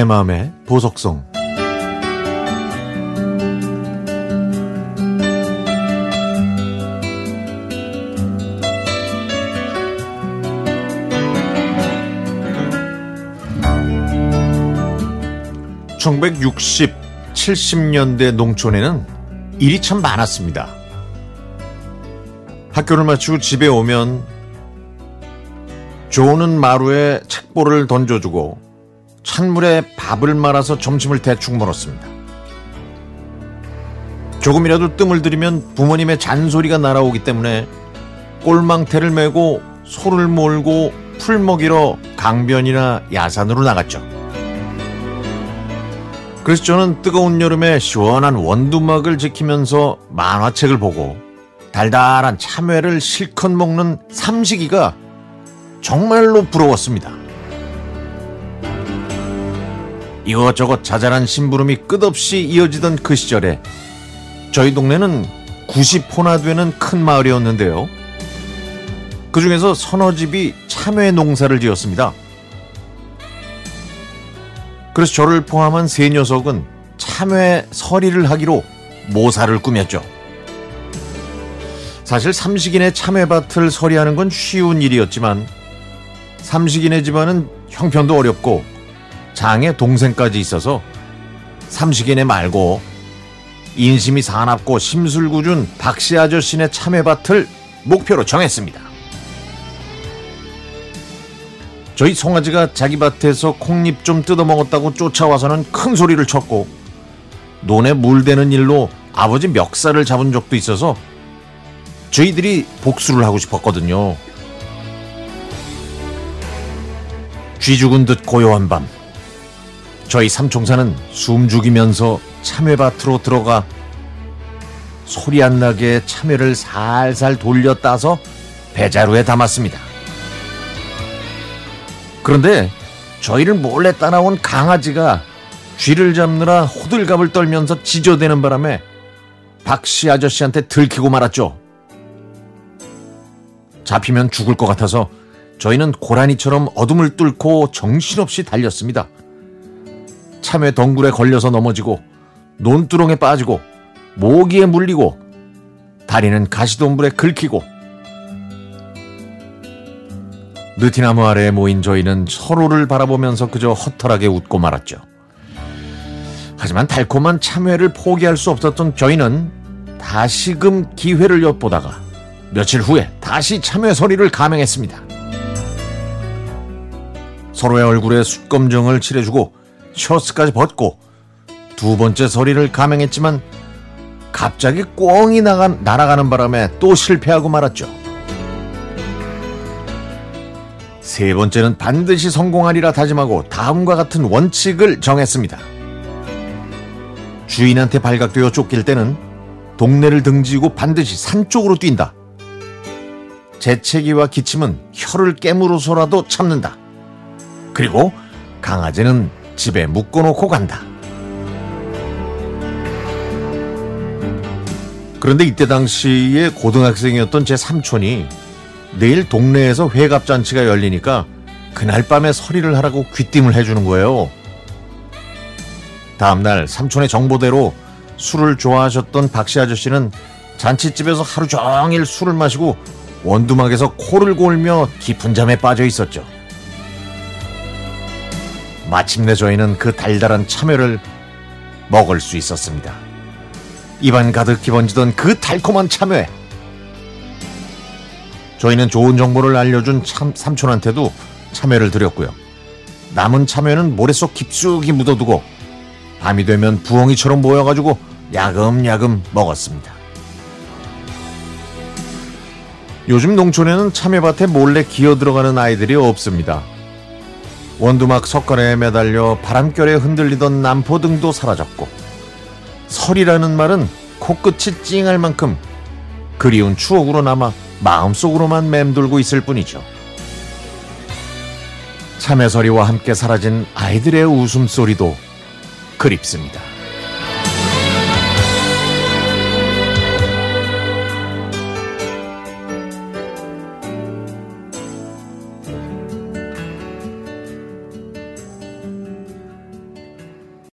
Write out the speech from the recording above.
내 마음의 보석성. (1960) (70년대) 농촌에는 일이 참 많았습니다. 학교를 마치고 집에 오면 조는 마루에 책보를 던져주고 찬물에 밥을 말아서 점심을 대충 먹었습니다. 조금이라도 뜸을 들이면 부모님의 잔소리가 날아오기 때문에 꼴망태를 메고 소를 몰고 풀 먹이러 강변이나 야산으로 나갔죠. 그래서 저는 뜨거운 여름에 시원한 원두막을 지키면서 만화책을 보고 달달한 참외를 실컷 먹는 삼식이가 정말로 부러웠습니다. 이것저것 자잘한 심부름이 끝없이 이어지던 그 시절에 저희 동네는 90호나 되는 큰 마을이었는데요. 그 중에서 서너 집이 참외 농사를 지었습니다. 그래서 저를 포함한 세 녀석은 참외 서리를 하기로 모사를 꾸몄죠. 사실 삼식인의 참외밭을 서리하는 건 쉬운 일이었지만 삼식인의 집안은 형편도 어렵고 장에 동생까지 있어서 삼식인의 말고 인심이 사납고 심술궂은 박씨 아저씨네 참외밭을 목표로 정했습니다. 저희 송아지가 자기 밭에서 콩잎 좀 뜯어먹었다고 쫓아와서는 큰 소리를 쳤고 논에 물대는 일로 아버지 멱살을 잡은 적도 있어서 저희들이 복수를 하고 싶었거든요. 쥐 죽은 듯 고요한 밤. 저희 삼총사는 숨 죽이면서 참외밭으로 들어가 소리 안 나게 참외를 살살 돌려 따서 배자루에 담았습니다. 그런데 저희를 몰래 따라온 강아지가 쥐를 잡느라 호들갑을 떨면서 지저대는 바람에 박씨 아저씨한테 들키고 말았죠. 잡히면 죽을 것 같아서 저희는 고라니처럼 어둠을 뚫고 정신없이 달렸습니다. 참외 덩굴에 걸려서 넘어지고 논두렁에 빠지고 모기에 물리고 다리는 가시덤불에 긁히고 느티나무 아래에 모인 저희는 서로를 바라보면서 그저 허탈하게 웃고 말았죠. 하지만 달콤한 참외를 포기할 수 없었던 저희는 다시금 기회를 엿보다가 며칠 후에 다시 참외 서리를 감행했습니다. 서로의 얼굴에 숯검정을 칠해주고 셔츠까지 벗고 두 번째 서리를 감행했지만 갑자기 꽁이 나가, 날아가는 바람에 또 실패하고 말았죠. 세 번째는 반드시 성공하리라 다짐하고 다음과 같은 원칙을 정했습니다. 주인한테 발각되어 쫓길 때는 동네를 등지고 반드시 산 쪽으로 뛴다. 재채기와 기침은 혀를 깨물어서라도 참는다. 그리고 강아지는 집에 묶어놓고 간다. 그런데 이때 당시에 고등학생이었던 제 삼촌이 내일 동네에서 회갑잔치가 열리니까 그날 밤에 서리를 하라고 귀띔을 해주는 거예요. 다음날 삼촌의 정보대로 술을 좋아하셨던 박씨 아저씨는 잔치집에서 하루 종일 술을 마시고 원두막에서 코를 골며 깊은 잠에 빠져 있었죠. 마침내 저희는 그 달달한 참외를 먹을 수 있었습니다. 입안 가득히 번지던 그 달콤한 참외. 저희는 좋은 정보를 알려준 참, 삼촌한테도 참외를 드렸고요. 남은 참외는 모래 속 깊숙이 묻어두고 밤이 되면 부엉이처럼 모여가지고 야금야금 먹었습니다. 요즘 농촌에는 참외밭에 몰래 기어 들어가는 아이들이 없습니다. 원두막 석가래에 매달려 바람결에 흔들리던 남포등도 사라졌고 설이라는 말은 코끝이 찡할 만큼 그리운 추억으로 남아 마음속으로만 맴돌고 있을 뿐이죠. 참외서리와 함께 사라진 아이들의 웃음소리도 그립습니다.